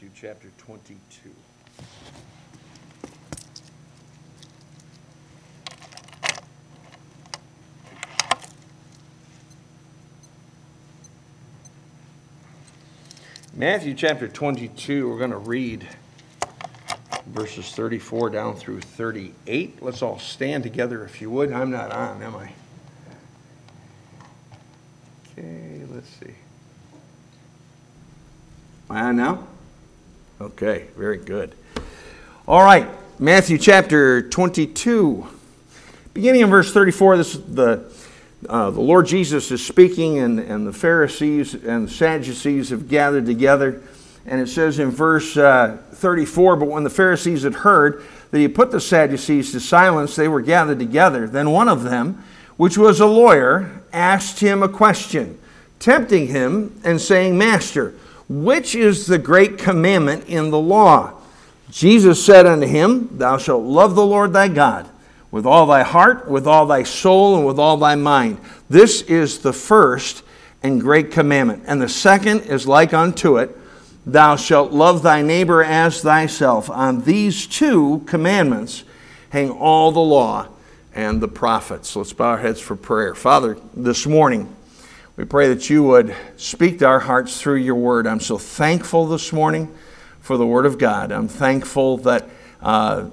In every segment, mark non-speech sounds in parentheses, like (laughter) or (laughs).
Matthew chapter 22. Matthew chapter 22, we're going to read verses 34 down through 38. Let's all stand together if you would. I'm not on, am I? Okay, let's see. Am I on now? Okay, very good. All right, Matthew chapter 22. Beginning in verse 34, this is the uh, the Lord Jesus is speaking, and, and the Pharisees and the Sadducees have gathered together. And it says in verse uh, 34 But when the Pharisees had heard that he put the Sadducees to silence, they were gathered together. Then one of them, which was a lawyer, asked him a question, tempting him and saying, Master, which is the great commandment in the law? Jesus said unto him, Thou shalt love the Lord thy God with all thy heart, with all thy soul, and with all thy mind. This is the first and great commandment. And the second is like unto it Thou shalt love thy neighbor as thyself. On these two commandments hang all the law and the prophets. Let's bow our heads for prayer. Father, this morning, we pray that you would speak to our hearts through your word. I'm so thankful this morning for the word of God. I'm thankful that uh,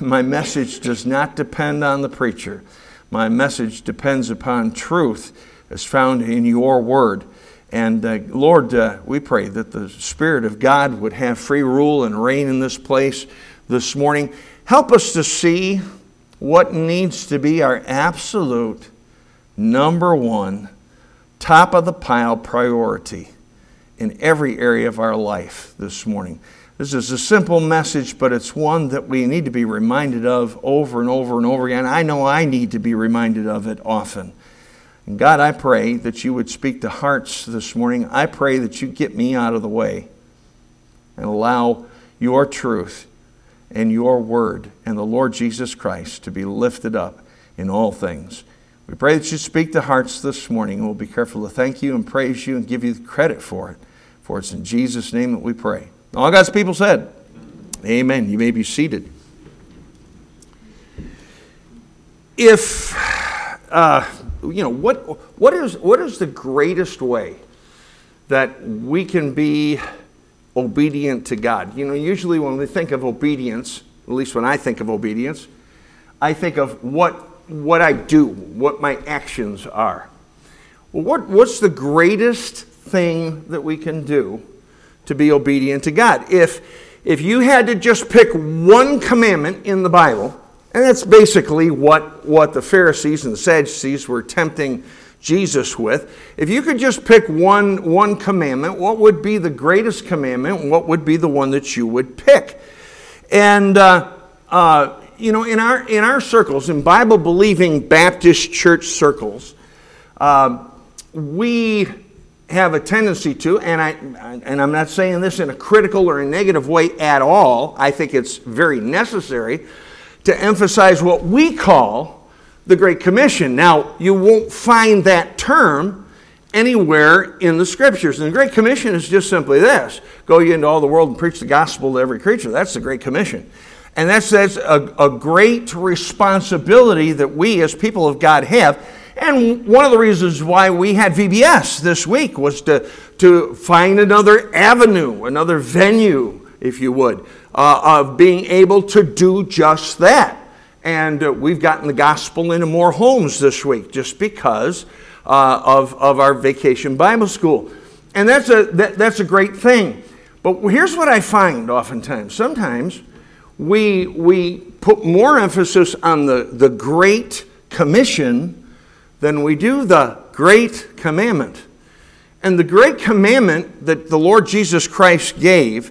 my message does not depend on the preacher. My message depends upon truth as found in your word. And uh, Lord, uh, we pray that the Spirit of God would have free rule and reign in this place this morning. Help us to see what needs to be our absolute number one, top of the pile priority in every area of our life this morning. This is a simple message, but it's one that we need to be reminded of over and over and over again. I know I need to be reminded of it often. And God, I pray that you would speak to hearts this morning. I pray that you get me out of the way and allow your truth and your word and the Lord Jesus Christ to be lifted up in all things. We pray that you speak to hearts this morning. We'll be careful to thank you and praise you and give you credit for it. For it's in Jesus' name that we pray. All God's people said, Amen. You may be seated. If, uh, you know, what, what, is, what is the greatest way that we can be obedient to God? You know, usually when we think of obedience, at least when I think of obedience, I think of what, what I do, what my actions are. What, what's the greatest thing that we can do to be obedient to God. If, if you had to just pick one commandment in the Bible, and that's basically what, what the Pharisees and the Sadducees were tempting Jesus with. If you could just pick one, one commandment, what would be the greatest commandment? What would be the one that you would pick? And, uh, uh, you know, in our, in our circles, in Bible believing Baptist church circles, uh, we have a tendency to, and, I, and I'm not saying this in a critical or a negative way at all, I think it's very necessary to emphasize what we call the Great Commission. Now, you won't find that term anywhere in the scriptures. And the Great Commission is just simply this go ye into all the world and preach the gospel to every creature. That's the Great Commission. And that's, that's a, a great responsibility that we as people of God have and one of the reasons why we had VBS this week was to, to find another avenue, another venue, if you would, uh, of being able to do just that. And uh, we've gotten the gospel into more homes this week just because uh, of, of our vacation Bible school. And that's a, that, that's a great thing. But here's what I find oftentimes. Sometimes we, we put more emphasis on the, the Great Commission than we do the Great Commandment. And the Great Commandment that the Lord Jesus Christ gave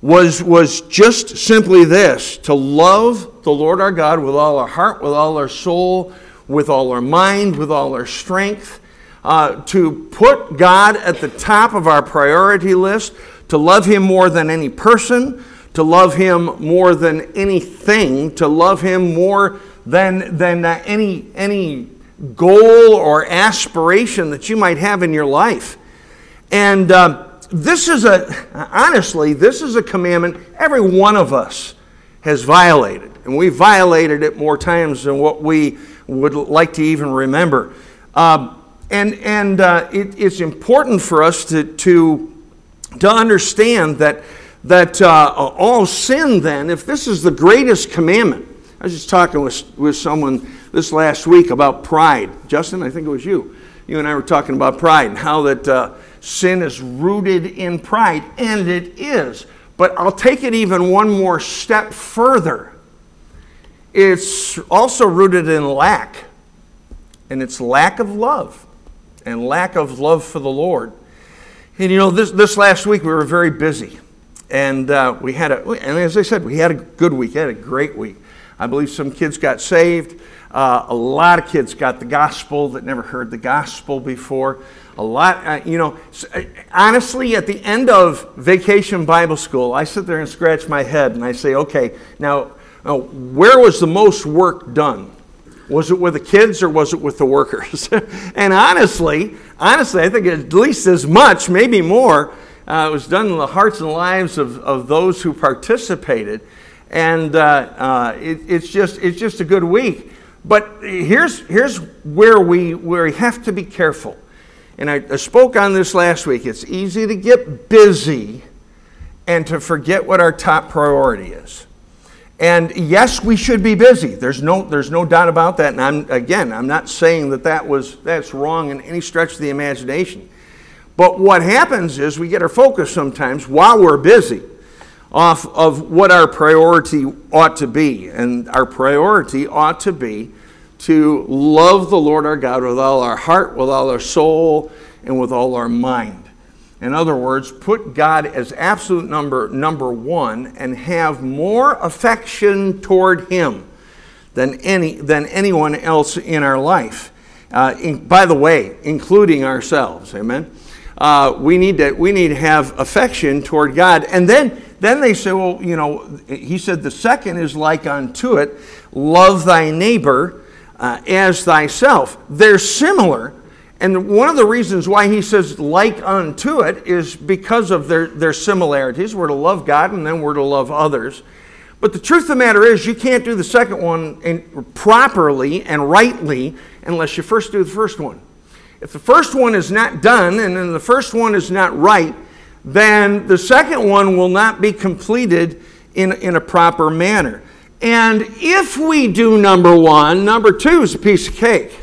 was, was just simply this to love the Lord our God with all our heart, with all our soul, with all our mind, with all our strength, uh, to put God at the top of our priority list, to love Him more than any person, to love Him more than anything, to love Him more than, than uh, any, any goal or aspiration that you might have in your life. And uh, this is a, honestly, this is a commandment every one of us has violated. And we violated it more times than what we would like to even remember. Um, and and uh, it, it's important for us to, to, to understand that, that uh, all sin, then, if this is the greatest commandment, I was just talking with, with someone this last week about pride. Justin, I think it was you. You and I were talking about pride and how that uh, sin is rooted in pride, and it is. But I'll take it even one more step further. It's also rooted in lack, and it's lack of love, and lack of love for the Lord. And you know, this, this last week we were very busy. And uh, we had a, and as I said, we had a good week, We had a great week. I believe some kids got saved. Uh, a lot of kids got the gospel that never heard the gospel before. A lot, uh, you know, uh, honestly, at the end of vacation Bible school, I sit there and scratch my head and I say, okay, now, now where was the most work done? Was it with the kids or was it with the workers? (laughs) and honestly, honestly, I think at least as much, maybe more, uh, was done in the hearts and lives of, of those who participated. And uh, uh, it, it's, just, it's just a good week. But here's, here's where, we, where we have to be careful. And I, I spoke on this last week. It's easy to get busy and to forget what our top priority is. And yes, we should be busy. There's no, there's no doubt about that. And I'm, again, I'm not saying that, that was, that's wrong in any stretch of the imagination. But what happens is we get our focus sometimes while we're busy off of what our priority ought to be. And our priority ought to be to love the Lord our God with all our heart, with all our soul, and with all our mind. In other words, put God as absolute number, number one and have more affection toward Him than, any, than anyone else in our life. Uh, in, by the way, including ourselves. Amen. Uh, we, need to, we need to have affection toward God. And then then they say, well, you know, he said the second is like unto it love thy neighbor uh, as thyself. They're similar. And one of the reasons why he says like unto it is because of their, their similarities. We're to love God and then we're to love others. But the truth of the matter is, you can't do the second one in, properly and rightly unless you first do the first one. If the first one is not done and then the first one is not right, then the second one will not be completed in, in a proper manner. And if we do number one, number two is a piece of cake.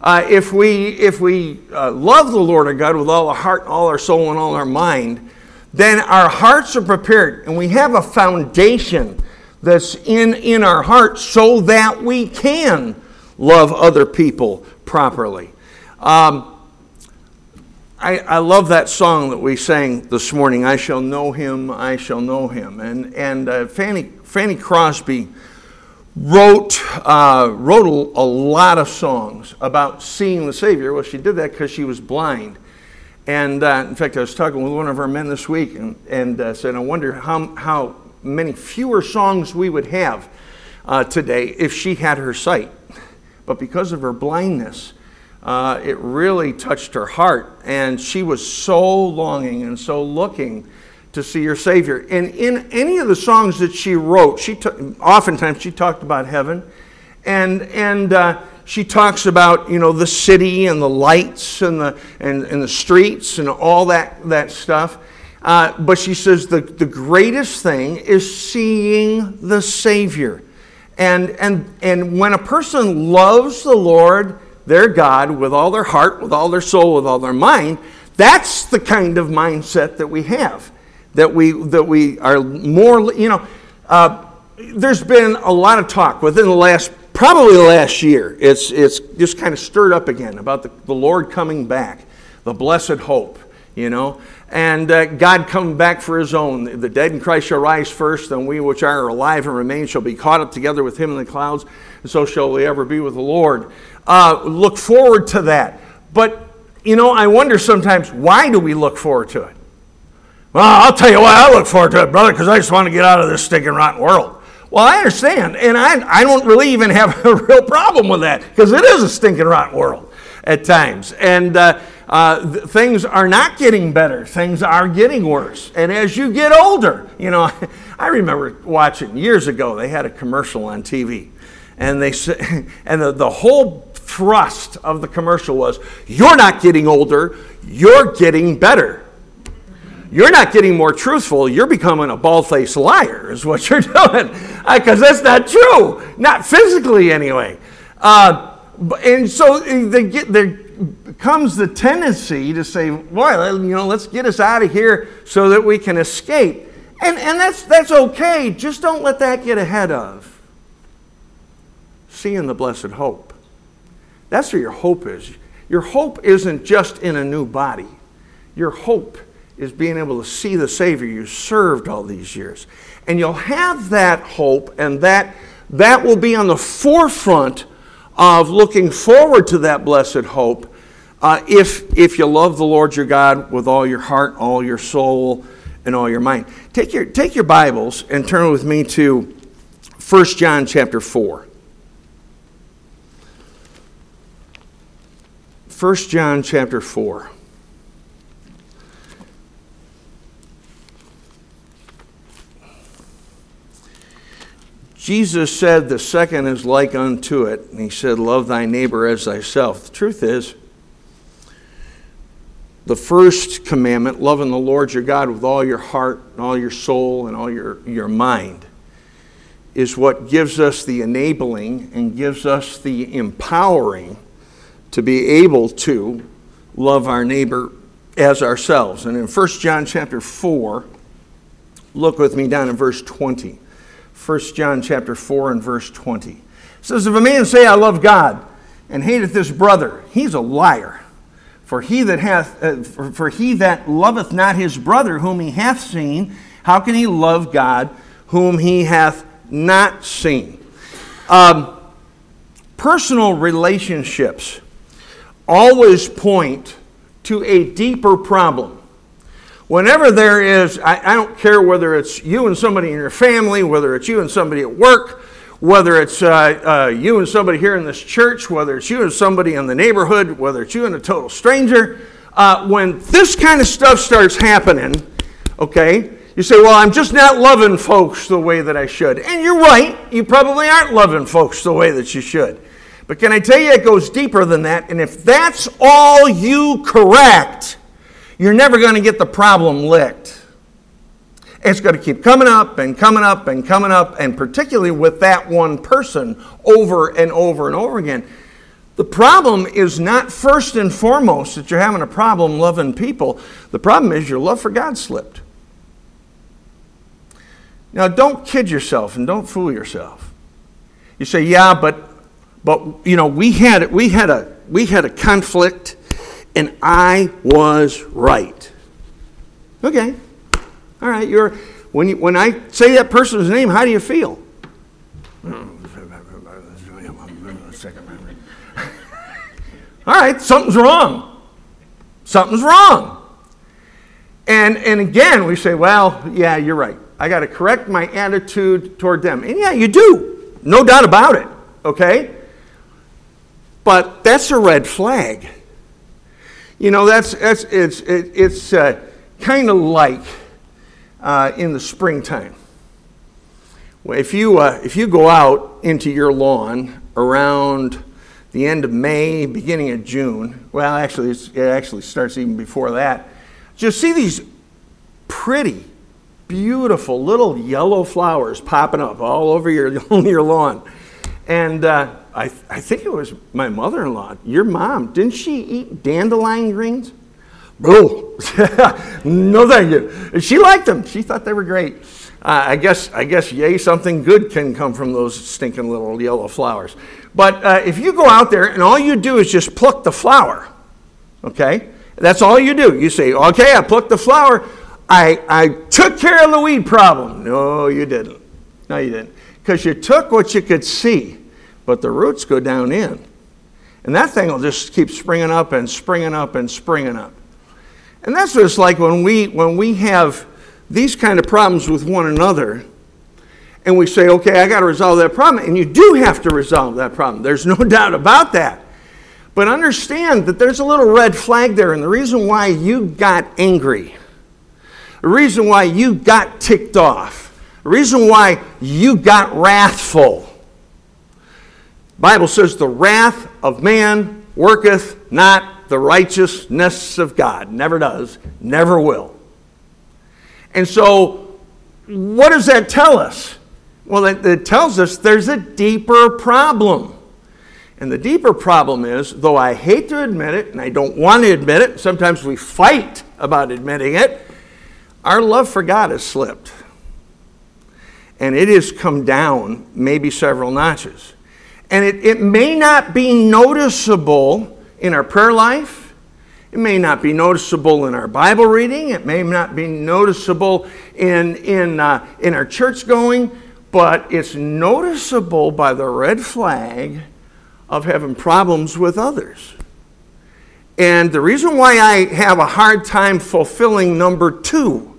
Uh, if we, if we uh, love the Lord our God with all our heart, all our soul, and all our mind, then our hearts are prepared and we have a foundation that's in, in our hearts so that we can love other people properly. Um, I, I love that song that we sang this morning, I Shall Know Him, I Shall Know Him. And, and uh, Fanny, Fanny Crosby wrote, uh, wrote a, a, lot of songs about seeing the Savior. Well, she did that because she was blind. And uh, in fact, I was talking with one of our men this week and, and uh, said, I wonder how, how many fewer songs we would have uh, today if she had her sight. But because of her blindness, uh, it really touched her heart. And she was so longing and so looking to see her Savior. And in any of the songs that she wrote, she t- oftentimes she talked about heaven. And, and uh, she talks about, you know, the city and the lights and the, and, and the streets and all that, that stuff. Uh, but she says the, the greatest thing is seeing the Savior. And, and, and when a person loves the Lord, their God with all their heart, with all their soul, with all their mind, that's the kind of mindset that we have. That we, that we are more, you know, uh, there's been a lot of talk within the last, probably the last year. It's, it's just kind of stirred up again about the, the Lord coming back, the blessed hope, you know, and uh, God coming back for his own. The dead in Christ shall rise first, and we which are alive and remain shall be caught up together with him in the clouds, and so shall we ever be with the Lord uh, look forward to that. But, you know, I wonder sometimes why do we look forward to it? Well, I'll tell you why I look forward to it, brother, because I just want to get out of this stinking rotten world. Well, I understand, and I, I don't really even have (laughs) a real problem with that because it is a stinking rotten world. At times. And uh, uh, th- things are not getting better, things are getting worse. And as you get older, you know, (laughs) I remember watching years ago, they had a commercial on TV. And, they, (laughs) and the, the whole thrust of the commercial was you're not getting older, you're getting better. You're not getting more truthful, you're becoming a bald faced liar, is what (laughs) you're doing. Because that's not true, not physically anyway. Uh, and so they get, there comes the tendency to say, "Well, you know, let's get us out of here so that we can escape. And, and that's, that's okay, just don't let that get ahead of seeing the blessed hope. That's where your hope is. Your hope isn't just in a new body. Your hope is being able to see the Savior you served all these years. And you'll have that hope, and that, that will be on the forefront of looking forward to that blessed hope uh, if, if you love the Lord your God with all your heart, all your soul, and all your mind. Take your, take your Bibles and turn with me to 1 John chapter 4. 1 John chapter 4. Jesus said, The second is like unto it. And he said, Love thy neighbor as thyself. The truth is, the first commandment, loving the Lord your God with all your heart, and all your soul, and all your, your mind, is what gives us the enabling and gives us the empowering to be able to love our neighbor as ourselves. And in 1 John chapter 4, look with me down in verse 20. 1 John chapter 4 and verse 20. It says, If a man say, I love God, and hateth his brother, he's a liar. For he that hath, uh, for, for he that loveth not his brother whom he hath seen, how can he love God whom he hath not seen? Um, personal relationships always point to a deeper problem. Whenever there is, I, I, don't care whether it's you and somebody in your family, whether it's you and somebody at work, whether it's uh, uh, you and somebody here in this church, whether it's you and somebody in the neighborhood, whether it's you and a total stranger, uh, when this kind of stuff starts happening, okay, you say, Well, I'm just not loving folks the way that I should. And you're right, you probably aren't loving folks the way that you should. But can I tell you, it goes deeper than that. And if that's all you correct, you're never going to get the problem licked. It's going to keep coming up and coming up and coming up, and particularly with that one person over and over and over again. The problem is not first and foremost that you're having a problem loving people. The problem is your love for God slipped. Now, don't kid yourself and don't fool yourself. You say, yeah, but but you know, we had we had a we had a conflict, and I was right. Okay, all right. You're when you, when I say that person's name, how do you feel? (laughs) all right, something's wrong. Something's wrong. And and again, we say, well, yeah, you're right. I got to correct my attitude toward them. And yeah, you do. No doubt about it. Okay? But that's a red flag. You know, that's, that's, it's, it, it's uh, kind of like uh, in the springtime. If you, uh, if you go out into your lawn around the end of May, beginning of June, well, actually, it actually starts even before that, just see these pretty, beautiful little yellow flowers popping up all over your, (laughs) your lawn. And uh, I, th- I think it was my mother in law, your mom, didn't she eat dandelion greens? Oh, (laughs) no, thank you. She liked them. She thought they were great. Uh, I guess, I guess, yay, something good can come from those stinking little yellow flowers. But uh, if you go out there and all you do is just pluck the flower, okay? That's all you do. You say, okay, I plucked the flower. I, I took care of the weed problem. No, you didn't. No, you didn't. Because you took what you could see but the roots go down in. And that thing will just keep springing up and springing up and springing up. And that's what it's like when we, when we have these kind of problems with one another and we say, okay, I got to resolve that problem. And you do have to resolve that problem. There's (laughs) no doubt about that. But understand that there's a little red flag there, and the reason why you got angry, the reason why you got ticked off, the reason why you got wrathful. Bible says the wrath of man worketh not the righteousness of God. Never does, never will. And so, what does that tell us? Well, it, it tells us there's a deeper problem. And the deeper problem is, though I hate to admit it and I don't want to admit it, sometimes we fight about admitting it, our love for God has slipped. And it has come down maybe several notches. And it, it may not be noticeable in our prayer life. It may not be noticeable in our Bible reading. It may not be noticeable in, in, uh, in our church going, but it's noticeable by the red flag of having problems with others. And the reason why I have a hard time fulfilling number two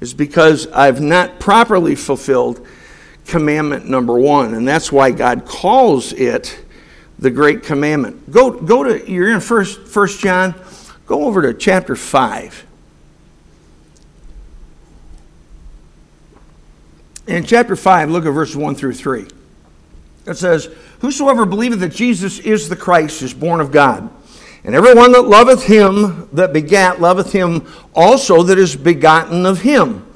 is because I've not properly fulfilled commandment number one. And that's why God calls it the great commandment. Go, go to, you're in first, first John, go over to chapter 5. In chapter 5, look at verses 1 through 3. It says, Whosoever believeth that Jesus is the Christ is born of God. And everyone that loveth him that begat loveth him also that is begotten of him.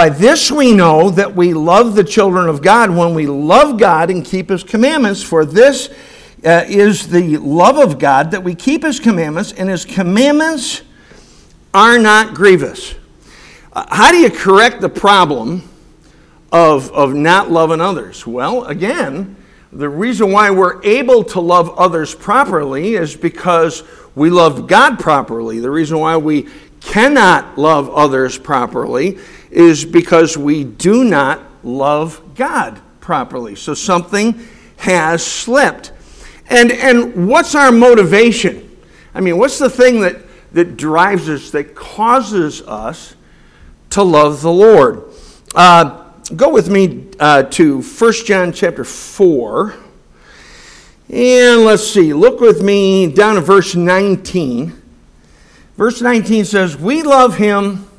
By this we know that we love the children of God when we love God and keep his commandments. For this uh, is the love of God that we keep his commandments, and his commandments are not grievous. Uh, how do you correct the problem of, of not loving others? Well, again, the reason why we're able to love others properly is because we love God properly. The reason why we cannot love others properly is because we do not love God properly. So something has slipped. And, and what's our motivation? I mean, what's the thing that, that drives us, that causes us to love the Lord? Uh, go with me uh, to 1 John chapter 4. And let's see, look with me down to verse 19. Verse 19 says, We love him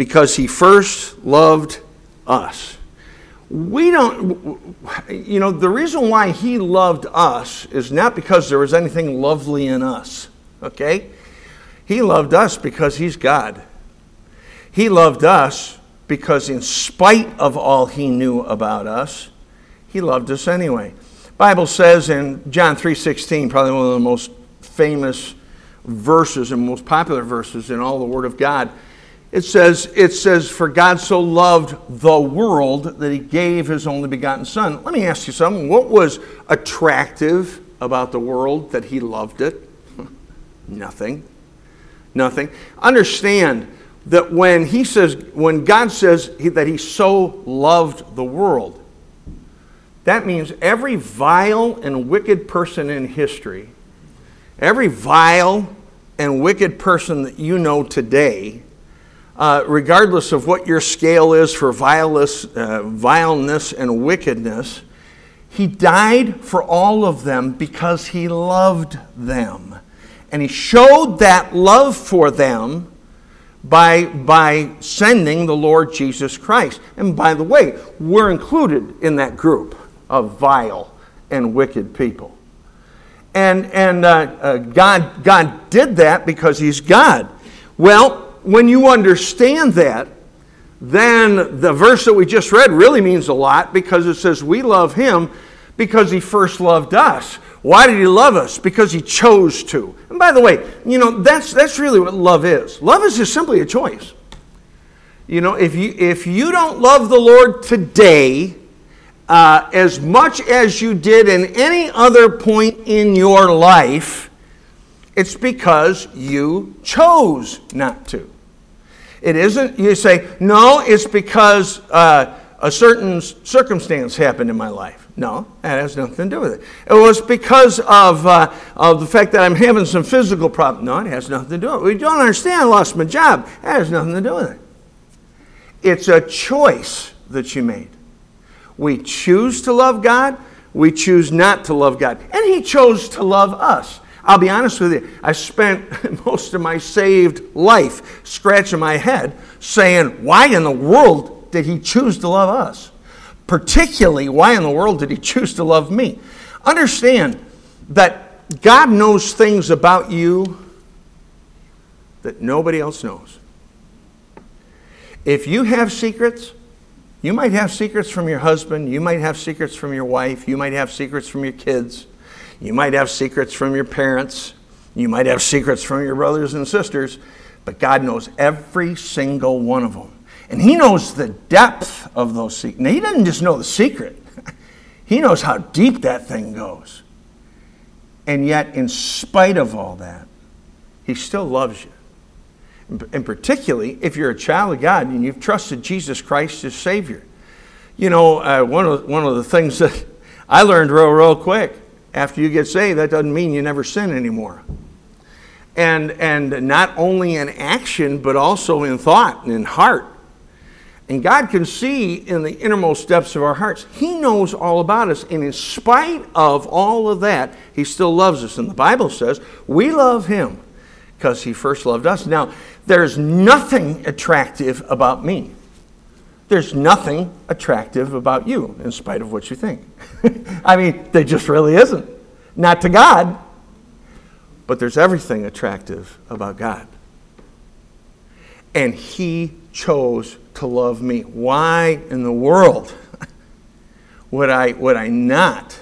because he first loved us. We don't, you know, the reason why he loved us is not because there was anything lovely in us, okay? He loved us because he's God. He loved us because in spite of all he knew about us, he loved us anyway. Bible says in John 3:16, probably one of the most famous verses and most popular verses in all the word of God, it says it says for God so loved the world that he gave his only begotten son. Let me ask you something. What was attractive about the world that he loved it? (laughs) Nothing. Nothing. Understand that when he says, when God says that he so loved the world, that means every vile and wicked person in history, every vile and wicked person that you know today, uh, regardless of what your scale is for vileness, uh, vileness and wickedness, he died for all of them because he loved them. And he showed that love for them by, by sending the Lord Jesus Christ. And by the way, we're included in that group of vile and wicked people. And, and uh, uh, God, God did that because He's God. Well, when you understand that, then the verse that we just read really means a lot because it says, We love Him because He first loved us. Why did he love us? Because he chose to. And by the way, you know, that's, that's really what love is. Love is just simply a choice. You know, if you, if you don't love the Lord today uh, as much as you did in any other point in your life, it's because you chose not to. It isn't, you say, no, it's because uh, a certain circumstance happened in my life. No, that has nothing to do with it. It was because of, uh, of the fact that I'm having some physical problem. No, it has nothing to do with it. We don't understand. I lost my job. That has nothing to do with it. It's a choice that you made. We choose to love God. we choose not to love God. And He chose to love us. I'll be honest with you, I spent (laughs) most of my saved life scratching my head saying, why in the world did He choose to love us? Particularly, why in the world did He choose to love me? Understand that God knows things about you that nobody else knows. If you have secrets, you might have secrets from your husband, you might have secrets from your wife, you might have secrets from your kids, you might have secrets from your parents, you might have secrets from your brothers and sisters, but God knows every single one of them. And He knows the depth of those secrets. Now, He doesn't just know the secret, (laughs) He knows how deep that thing goes. And yet, in spite of all that, He still loves you and particularly if you're a child of God and you've trusted Jesus Christ as Savior. You know, uh, one, of, one of the things that (laughs) I learned real, real quick after you get saved, that doesn't mean you never sin anymore. And, and not only in action, but also in thought and in heart. And God can see in the innermost depths of our hearts. He knows all about us. And in spite of all of that, He still loves us. And the Bible says we love Him because He first loved us. Now, there's nothing attractive about me. There's nothing attractive about you, in spite of what you think. (laughs) I mean, there just really isn't. Not to God, but there's everything attractive about God. And He chose to love me. Why in the world (laughs) would I, would I not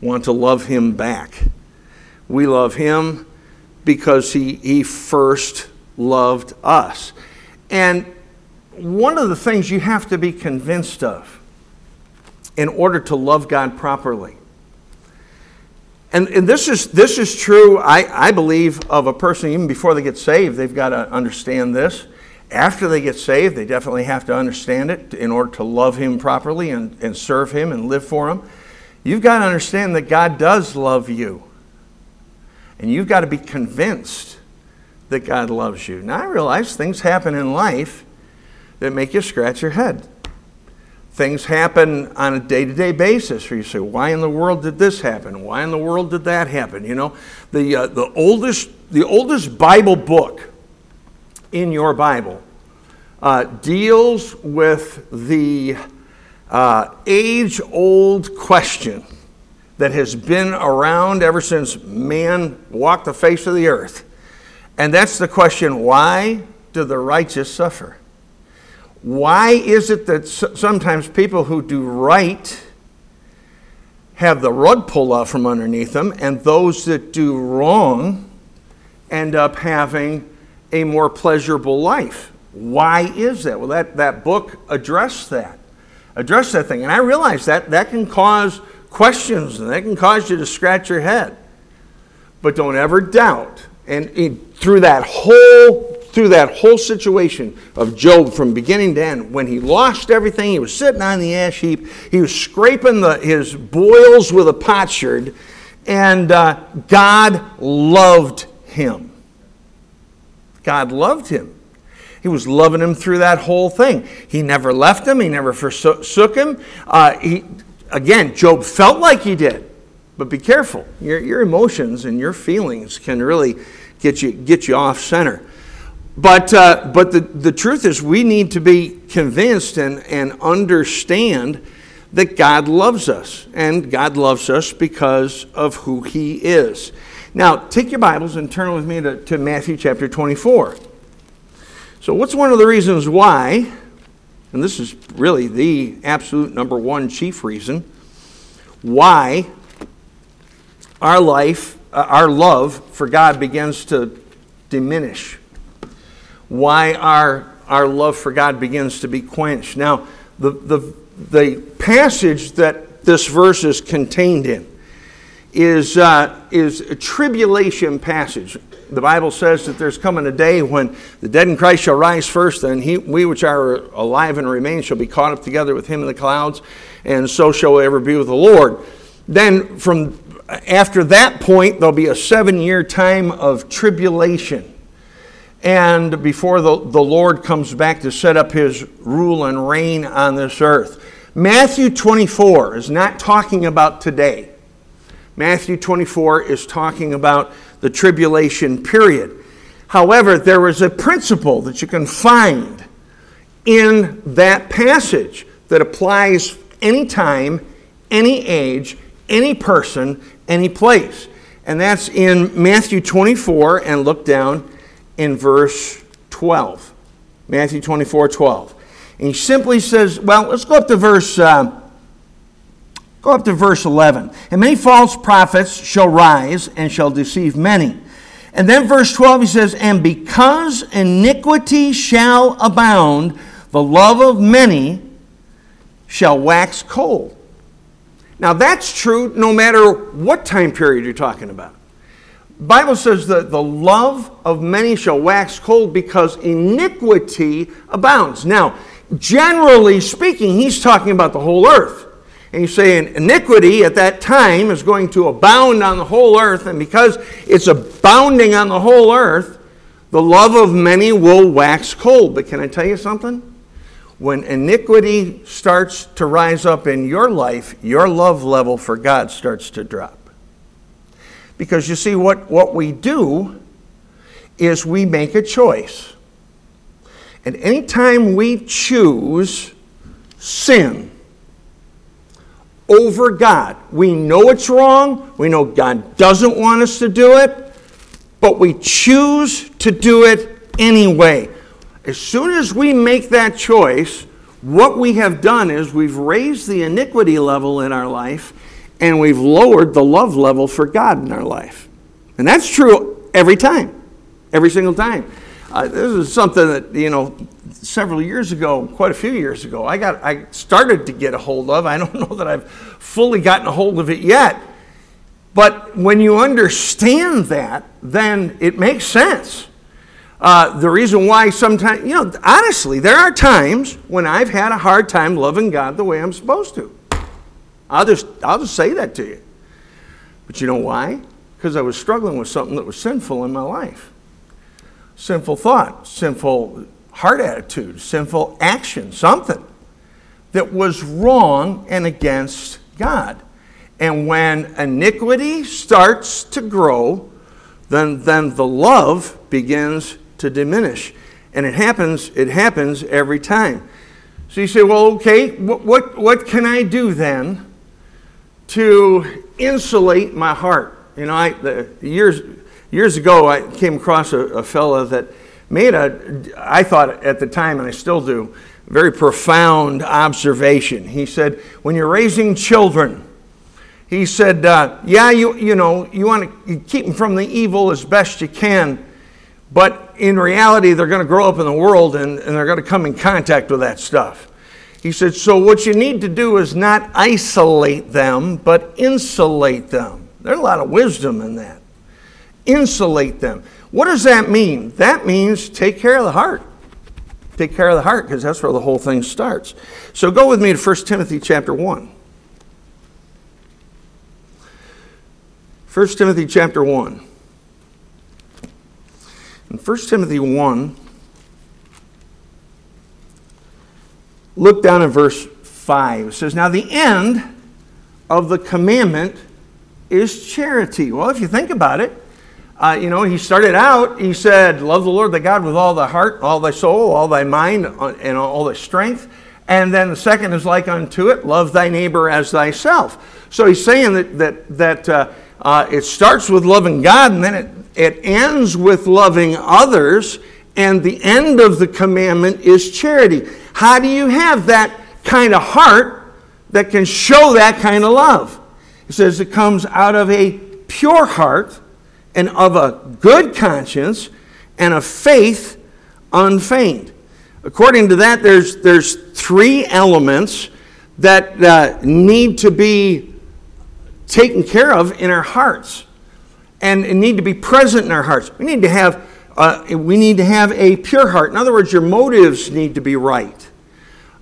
want to love Him back? We love Him because he, he first loved us. And one of the things you have to be convinced of in order to love God properly. And, and this, is, this is true, I, I believe, of a person even before they get saved. They've got to understand this. After they get saved, they definitely have to understand it in order to love Him properly and, and serve Him and live for Him. You've got to understand that God does love you. And you've got to be convinced that God loves you. Now, I realize things happen in life that make you scratch your head. Things happen on a day to day basis where you say, Why in the world did this happen? Why in the world did that happen? You know, the, uh, the, oldest, the oldest Bible book in your Bible uh, deals with the uh, age old question that has been around ever since man walked the face of the earth. And that's the question why do the righteous suffer? Why is it that sometimes people who do right have the rug pulled out from underneath them, and those that do wrong end up having a more pleasurable life? Why is that? Well, that, that book addressed that, addressed that thing. And I realize that that can cause questions and that can cause you to scratch your head. But don't ever doubt. And through that whole through that whole situation of Job from beginning to end, when he lost everything, he was sitting on the ash heap, he was scraping the, his boils with a potsherd, and uh, God loved him. God loved him. He was loving him through that whole thing. He never left him. He never forsook him. Uh, he, again, Job felt like he did, but be careful. Your, your emotions and your feelings can really get you, get you off center. But, uh, but the, the truth is, we need to be convinced and, and understand that God loves us. And God loves us because of who He is. Now, take your Bibles and turn with me to, to Matthew chapter 24. So, what's one of the reasons why and this is really the absolute number one chief reason why our life, uh, our love for God begins to diminish, why our, our love for God begins to be quenched. Now, the, the, the passage that this verse is contained in is, uh, is a tribulation passage the Bible says that there's coming a day when the dead in Christ shall rise first, and he, we which are alive and remain shall be caught up together with him in the clouds, and so shall we ever be with the Lord. Then, from after that point, there'll be a seven year time of tribulation. And before the, the Lord comes back to set up his rule and reign on this earth. Matthew 24 is not talking about today. Matthew 24 is talking about the tribulation period. However, there is a principle that you can find in that passage that applies any time, any age, any person, any place. And that's in Matthew 24, and look down in verse 12. Matthew 24, 12. And he simply says, well, let's go up to verse. Uh, go up to verse 11. And many false prophets shall rise and shall deceive many. And then verse 12 he says, And because iniquity shall abound, the love of many shall wax cold. Now that's true no matter what time period you're talking about. Bible says that the love of many shall wax cold because iniquity abounds. Now, generally speaking, he's talking about the whole earth. And he's saying iniquity at that time is going to abound on the whole earth, and because it's abounding on the whole earth, the love of many will wax cold. But can I tell you something? When iniquity starts to rise up in your life, your love level for God starts to drop. Because you see, what, what we do is we make a choice. And anytime we choose sin over God, we know it's wrong, we know God doesn't want us to do it, but we choose to do it anyway. As soon as we make that choice, what we have done is we've raised the iniquity level in our life and we've lowered the love level for God in our life. And that's true every time, every single time. Uh, this is something that, you know, several years ago, quite a few years ago, I got I started to get a hold of. I don't (laughs) know that I've fully gotten a hold of it yet. But when you understand that, then it makes sense. Uh, the reason why sometimes, you know, honestly, there are times when I've had a hard time loving God the way I'm supposed to. I'll just, I'll just say that to you. But you know why? Because I was struggling with something that was sinful in my life sinful thought, sinful heart attitude, sinful action, something that was wrong and against God. And when iniquity starts to grow, then, then the love begins to diminish. And it happens, it happens every time. So you say, well, okay, what, what, what can I do then to insulate my heart. You know, I, the, years, years ago, I came across a, a fellow that made a, I thought at the time, and I still do, very profound observation. He said, when you're raising children, he said, uh, yeah, you, you know, you want to keep them from the evil as best you can, but in reality, they're going to grow up in the world and, and they're going to come in contact with that stuff. He said, So what you need to do is not isolate them, but insulate them. There's a lot of wisdom in that. Insulate them. What does that mean? That means take care of the heart. Take care of the heart because that's where the whole thing starts. So go with me to 1 Timothy chapter 1. 1 Timothy chapter 1. In 1 Timothy 1, Look down in verse 5. It says, Now the end of the commandment is charity. Well, if you think about it, uh, you know, he started out, he said, Love the Lord thy God with all thy heart, all thy soul, all thy mind, uh, and all thy strength. And then the second is like unto it, love thy neighbor as thyself. So he's saying that, that, that uh, uh, it starts with loving God and then it, it ends with loving others. And the end of the commandment is charity. How do you have that kind of heart that can show that kind of love? It says it comes out of a pure heart and of a good conscience and a faith unfeigned. According to that, there's, there's three elements that uh, need to be taken care of in our hearts and need to be present in our hearts. We need to have uh, we need to have a pure heart. In other words, your motives need to be right.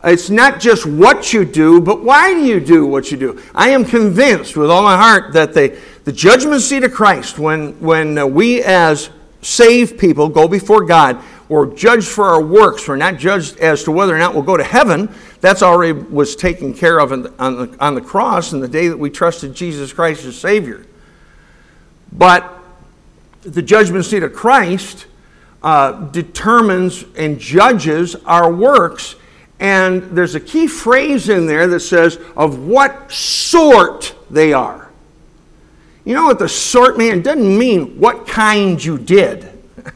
It's not just what you do, but why do you do what you do? I am convinced with all my heart that the, the judgment seat of Christ, when, when uh, we as saved people go before God, we're judged for our works. We're not judged as to whether or not we'll go to heaven. That's already was taken care of the, on, the, on the cross in the day that we trusted Jesus Christ as Savior. But the judgment seat of Christ uh, determines and judges our works. And there's a key phrase in there that says, of what sort they are. You know what the sort means? It doesn't mean what kind you did. (laughs)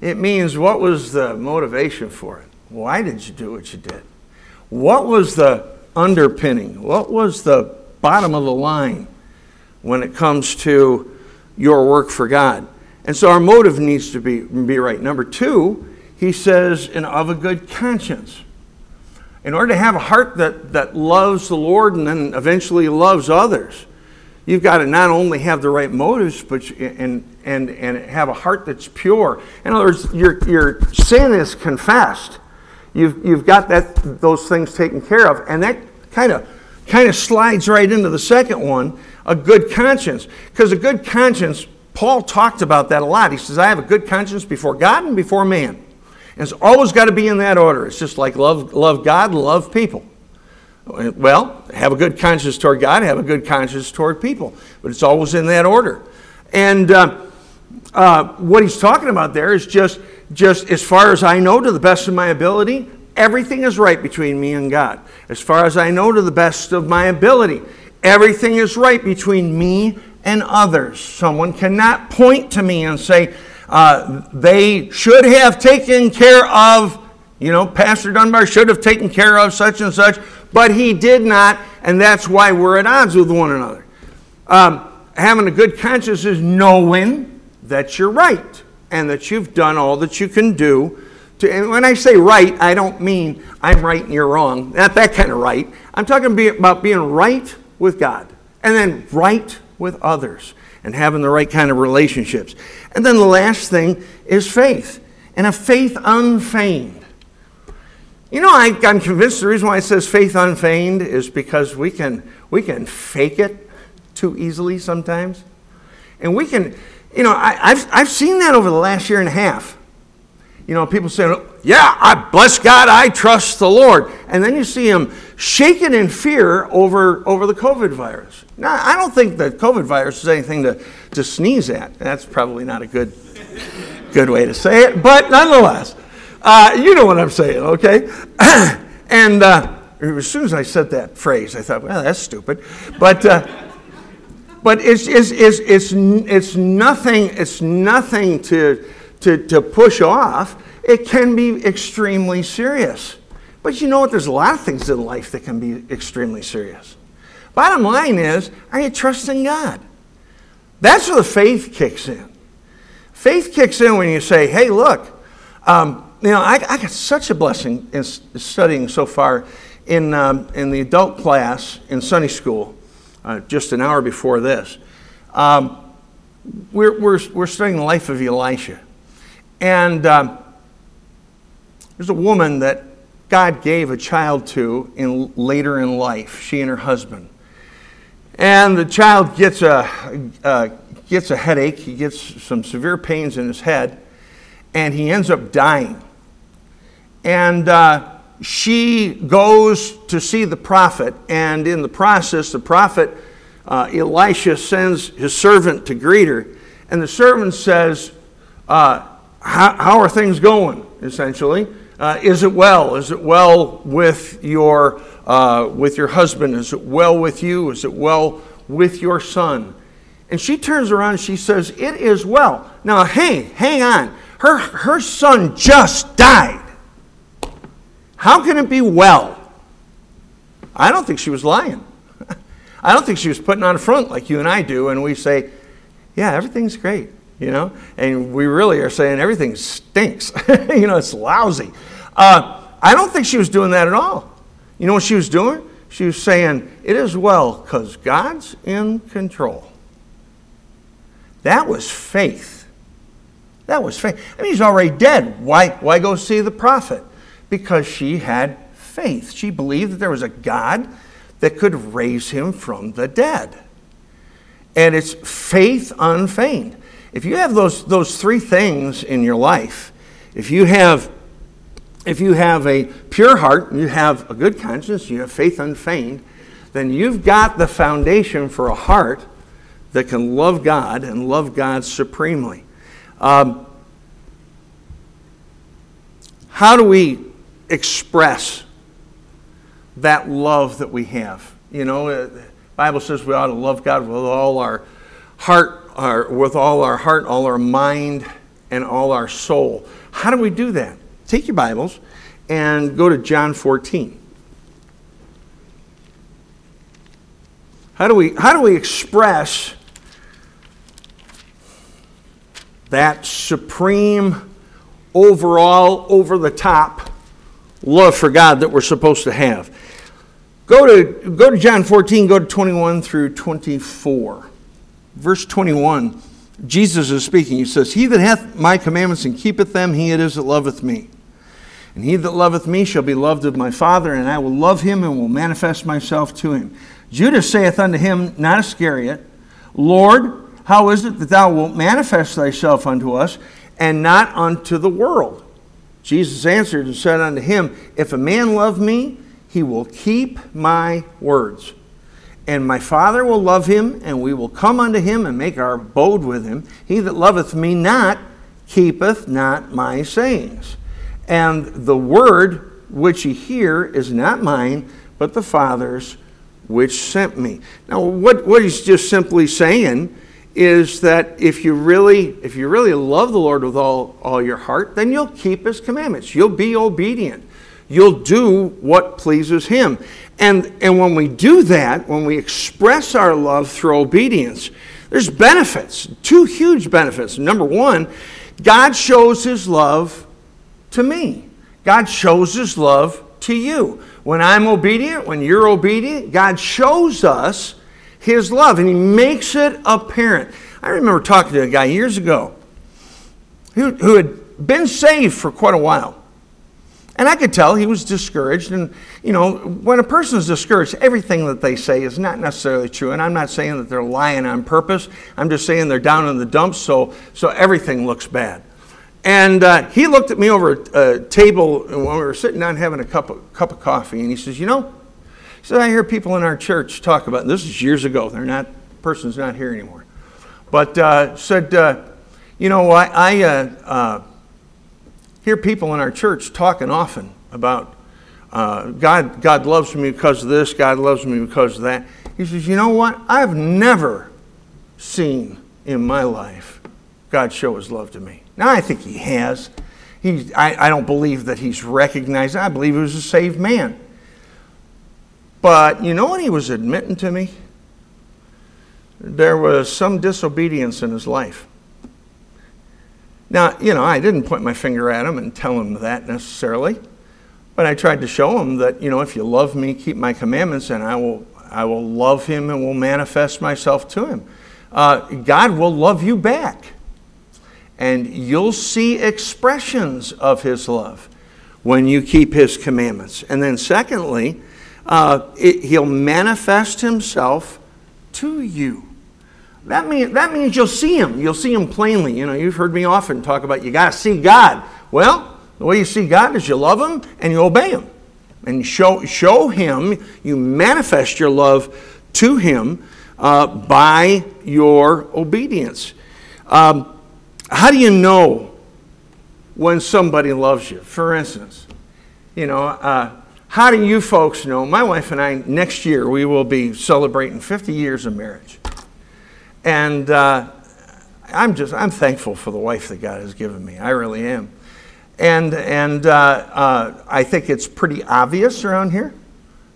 It means what was the motivation for it? Why did you do what you did? What was the underpinning? What was the bottom of the line when it comes to your work for God? And so our motive needs to be, be right. Number two, he says, and of a good conscience. In order to have a heart that, that loves the Lord and then eventually loves others, You've got to not only have the right motives, but and, and, and have a heart that's pure. In other words, your, your sin is confessed. You've, you've got that, those things taken care of. And that kind of kind of slides right into the second one a good conscience. Because a good conscience, Paul talked about that a lot. He says, I have a good conscience before God and before man. And it's always got to be in that order. It's just like love, love God love people. Well, have a good conscience toward God, have a good conscience toward people, but it's always in that order. And uh, uh, what he's talking about there is just, just as far as I know, to the best of my ability, everything is right between me and God. As far as I know, to the best of my ability, everything is right between me and others. Someone cannot point to me and say, uh, they should have taken care of, you know, Pastor Dunbar should have taken care of such and such but he did not, and that's why we're at odds with one another. Um, having a good conscience is knowing that you're right and that you've done all that you can do. To, and when I say right, I don't mean I'm right and you're wrong. Not that kind of right. I'm talking about being right with God and then right with others and having the right kind of relationships. And then the last thing is faith, and a faith unfeigned. You know, I, am convinced the reason why it says faith unfeigned is because we can, we can fake it too easily sometimes. And we can, you know, I, have I've seen that over the last year and a half. You know, people saying, yeah, I bless God, I trust the Lord. And then you see them shaking in fear over, over the COVID virus. Now, I don't think the COVID virus is anything to, to sneeze at. That's probably not a good, good way to say it, but nonetheless. Uh, you know what I'm saying, okay? (clears throat) and uh, as soon as I said that phrase, I thought, well, that's stupid. But, uh, but it's, it's, it's, it's, it's nothing, it's nothing to, to, to push off. It can be extremely serious. But you know what? There's a lot of things in life that can be extremely serious. Bottom line is, are you trusting God? That's where the faith kicks in. Faith kicks in when you say, hey, look, um, you know, I, I, got such a blessing in studying so far in, um, in the adult class in Sunday school, uh, just an hour before this. Um, we're, we're, we're studying the life of Elisha. And um, there's a woman that God gave a child to in, later in life, she and her husband. And the child gets a, gets a headache, he gets some severe pains in his head, and he ends up dying. And uh, she goes to see the prophet, and in the process, the prophet uh, Elisha sends his servant to greet her, and the servant says, uh, how, how, are things going, essentially? Uh, is it well? Is it well with your, uh, with your husband? Is it well with you? Is it well with your son? And she turns around and she says, It is well. Now, hey, hang on. Her, her son just died. How can it be well? I don't think she was lying. (laughs) I don't think she was putting on a front like you and I do, and we say, yeah, everything's great, you know? And we really are saying everything stinks. (laughs) you know, it's lousy. Uh, I don't think she was doing that at all. You know what she was doing? She was saying, it is well because God's in control. That was faith. That was faith. I mean, he's already dead. Why, why go see the prophet? because she had faith. She believed that there was a God that could raise him from the dead. And it's faith unfeigned. If you have those, those three things in your life, If you have if you have a pure heart, you have a good conscience, you have faith unfeigned, then you've got the foundation for a heart that can love God and love God supremely. Um, how do we express that love that we have? You know, the uh, Bible says we ought to love God with all our heart, our, with all our heart, all our mind, and all our soul. How do we do that? Take your Bibles and go to John 14. How do we, how do we express that supreme, overall, over the top love for God that we're supposed to have? Go to, go to John 14, go to 21 through 24. Verse 21, Jesus is speaking. He says, He that hath my commandments and keepeth them, he it is that loveth me. And he that loveth me shall be loved of my Father, and I will love him and will manifest myself to him. Judas saith unto him, not Iscariot, Lord, how is it that thou wilt manifest thyself unto us, and not unto the world? Jesus answered and said unto him, If a man love me, he will keep my words. And my Father will love him, and we will come unto him and make our abode with him. He that loveth me not keepeth not my sayings. And the word which ye hear is not mine, but the Father's which sent me. Now, what, what he's just simply saying is that if you really if you really love the Lord with all, all your heart, then you'll keep his commandments. You'll be obedient. You'll do what pleases him. And, and when we do that, when we express our love through obedience, there's benefits, two huge benefits. Number one, God shows his love to me. God shows his love to you. When I'm obedient, when you're obedient, God shows us his love and he makes it apparent. I remember talking to a guy years ago who, who had been saved for quite a while. And I could tell he was discouraged. And, you know, when a person is discouraged, everything that they say is not necessarily true. And I'm not saying that they're lying on purpose. I'm just saying they're down in the dumps, so, so everything looks bad. And uh, he looked at me over a table when we were sitting down having a cup of, cup of coffee, and he says, You know, he said, I hear people in our church talk about this is years ago. They're not, the person's not here anymore. But uh, said, uh, You know, I, I uh, uh, hear people in our church talking often about uh, God, God loves me because of this, God loves me because of that. He says, You know what? I've never seen in my life God show his love to me. Now, I think he has. He, I, I don't believe that he's recognized. I believe he was a saved man. But you know what he was admitting to me? There was some disobedience in his life. Now, you know, I didn't point my finger at him and tell him that necessarily, but I tried to show him that, you know, if you love me, keep my commandments, and I will, I will love him and will manifest myself to him. Uh, God will love you back and you'll see expressions of his love when you keep his commandments. And then, secondly, uh, it, he'll manifest himself to you. That, mean, that means you'll see him. You'll see him plainly. You know, you've heard me often talk about you got to see God. Well, the way you see God is you love him and you obey him. And show, show him, you manifest your love to him uh, by your obedience. Um, how do you know when somebody loves you? For instance, you know, uh, how do you folks know? My wife and I, next year, we will be celebrating 50 years of marriage. And uh, I'm just, I'm thankful for the wife that God has given me. I really am. And, and uh, uh I think it's pretty obvious around here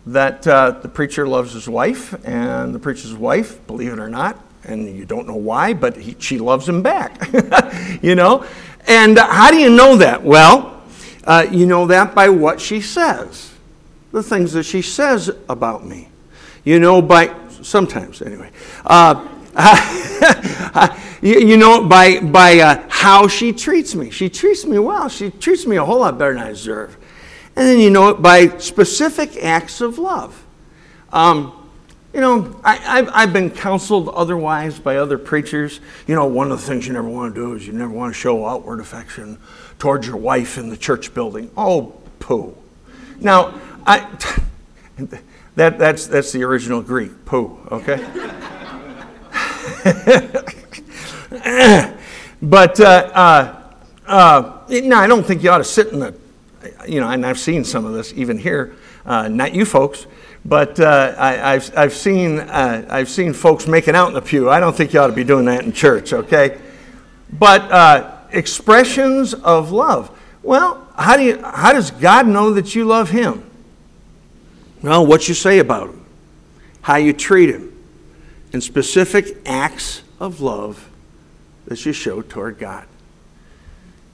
that uh, the preacher loves his wife, and the preacher's wife, believe it or not, and you don't know why, but he, she loves him back. (laughs) you know? And how do you know that? Well, uh, you know that by what she says, the things that she says about me. You know, by sometimes anyway. Uh, (laughs) you, you, know, by, by uh, how she treats me. She treats me well. She treats me a whole lot better than I deserve. And then you know it by specific acts of love. Um, You know, I, have I've been counseled otherwise by other preachers. You know, one of the things you never want to do is you never want to show outward affection towards your wife in the church building. Oh, poo. Now, I, (laughs) that, that's, that's the original Greek, poo, okay? (laughs) (laughs) but, uh, uh, uh, no, I don't think you ought to sit in the, you know, and I've seen some of this even here, uh, not you folks, but uh, I, have I've, seen, I've seen folks making out in the pew. I don't think you ought to be doing that in church, okay? But expressions of love. Well, how, do you, how does God know that you love Him? Well, what you say about Him, how you treat Him, and specific acts of love that you show toward God.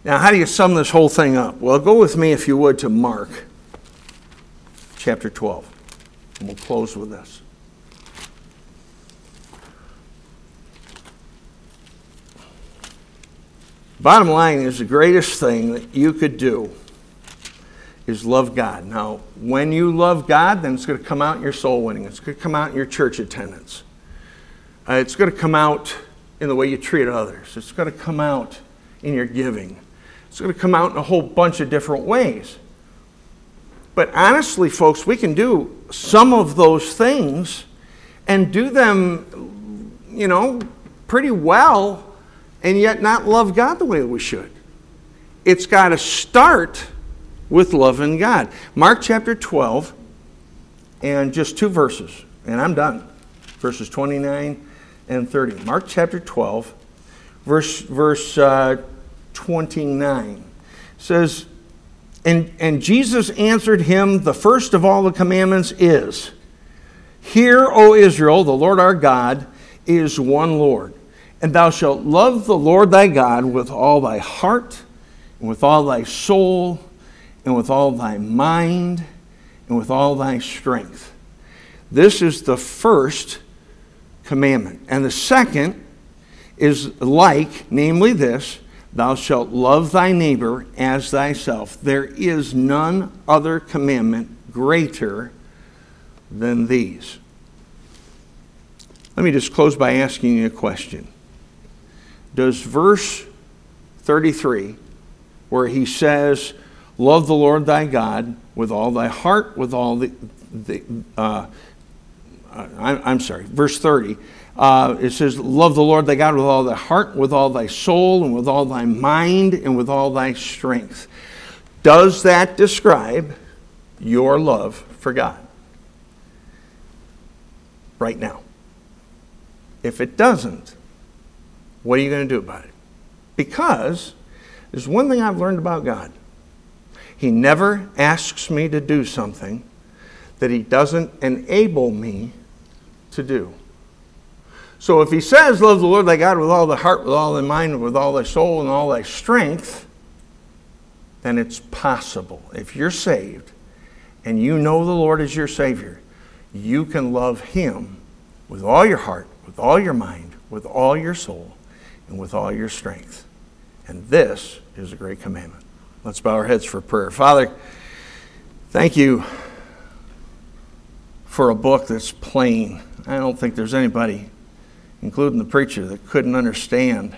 Now, how do you sum this whole thing up? Well, go with me, if you would, to Mark chapter 12. And we'll close with this. Bottom line is the greatest thing that you could do is love God. Now, when you love God, then it's going to come out in your soul winning. It's going to come out in your church attendance. Uh, it's going to come out in the way you treat others. It's going to come out in your giving. It's going to come out in a whole bunch of different ways. But honestly, folks, we can do some of those things and do them, you know, pretty well and yet not love God the way we should. It's got to start with loving God. Mark chapter 12, and just two verses, and I'm done. Verses 29 and 30. Mark chapter 12, verse, verse uh, 29 says, and, and Jesus answered him, The first of all the commandments is, Hear, O Israel, the Lord our God is one Lord. And thou shalt love the Lord thy God with all thy heart, and with all thy soul, and with all thy mind, and with all thy strength. This is the first commandment. And the second is like, namely this Thou shalt love thy neighbor as thyself. There is none other commandment greater than these. Let me just close by asking you a question. Does verse 33, where he says, Love the Lord thy God with all thy heart, with all the, the uh, I, am sorry, verse 30. Uh, it says, Love the Lord thy God with all thy heart, with all thy soul, and with all thy mind, and with all thy strength. Does that describe your love for God? Right now. If it doesn't, what are you going to do about it? Because there's one thing I've learned about God He never asks me to do something that He doesn't enable me to do. So if he says, Love the Lord thy God with all thy heart, with all thy mind, with all thy soul, and all thy strength, then it's possible. If you're saved and you know the Lord is your Savior, you can love him with all your heart, with all your mind, with all your soul, and with all your strength. And this is a great commandment. Let's bow our heads for prayer. Father, thank you for a book that's plain. I don't think there's anybody including the preacher, that couldn't understand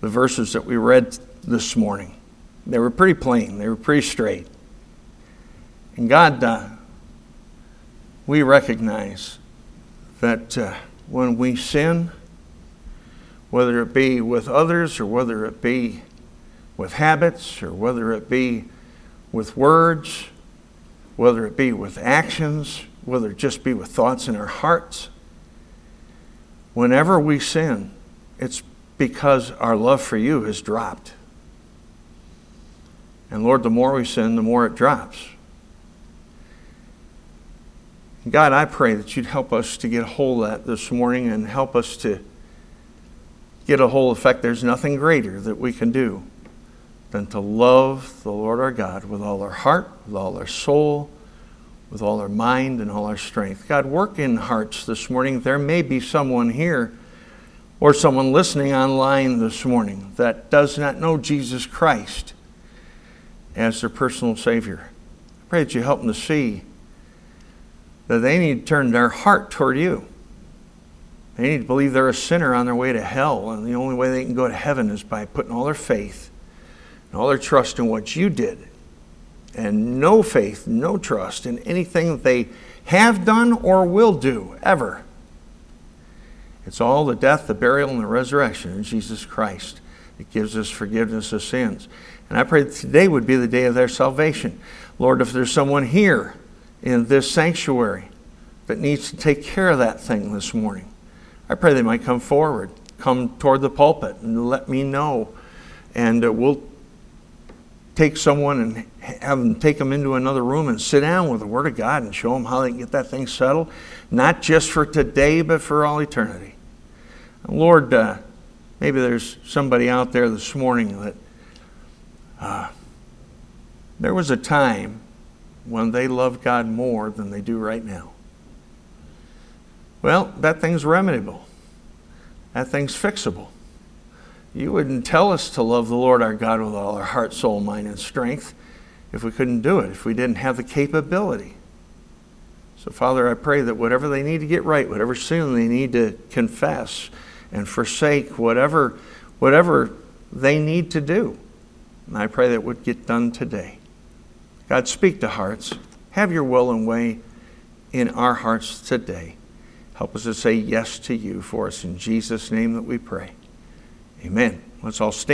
the verses that we read this morning. They were pretty plain, they were pretty straight. And God, uh, we recognize that uh, when we sin, whether it be with others or whether it be with habits or whether it be with words, whether it be with actions, whether it just be with thoughts in our hearts, whenever we sin, it's because our love for you has dropped. And Lord, the more we sin, the more it drops. God, I pray that you'd help us to get a hold of that this morning and help us to get a hold of fact there's nothing greater that we can do than to love the Lord our God with all our heart, with all our soul, with all our mind and all our strength. God, work in hearts this morning. There may be someone here or someone listening online this morning that does not know Jesus Christ as their personal Savior. I pray that you help them to see that they need to turn their heart toward you. They need to believe they're a sinner on their way to hell, and the only way they can go to heaven is by putting all their faith and all their trust in what you did. And no faith, no trust in anything that they have done or will do, ever. It's all the death, the burial, and the resurrection in Jesus Christ that gives us forgiveness of sins. And I pray that today would be the day of their salvation. Lord, if there's someone here in this sanctuary that needs to take care of that thing this morning, I pray they might come forward, come toward the pulpit, and let me know. And uh, we'll take someone and have them take them into another room and sit down with the Word of God and show them how they can get that thing settled, not just for today, but for all eternity. Lord, uh, maybe there's somebody out there this morning that uh, there was a time when they loved God more than they do right now. Well, that thing's remediable. That thing's fixable. You wouldn't tell us to love the Lord our God with all our heart, soul, mind, and strength if we couldn't do it, if we didn't have the capability. So, Father, I pray that whatever they need to get right, whatever sin they need to confess and forsake, whatever, whatever they need to do, and I pray that would get done today. God, speak to hearts. Have your will and way in our hearts today. Help us to say yes to you for us. In Jesus' name that we pray. Amen. Let's all stand.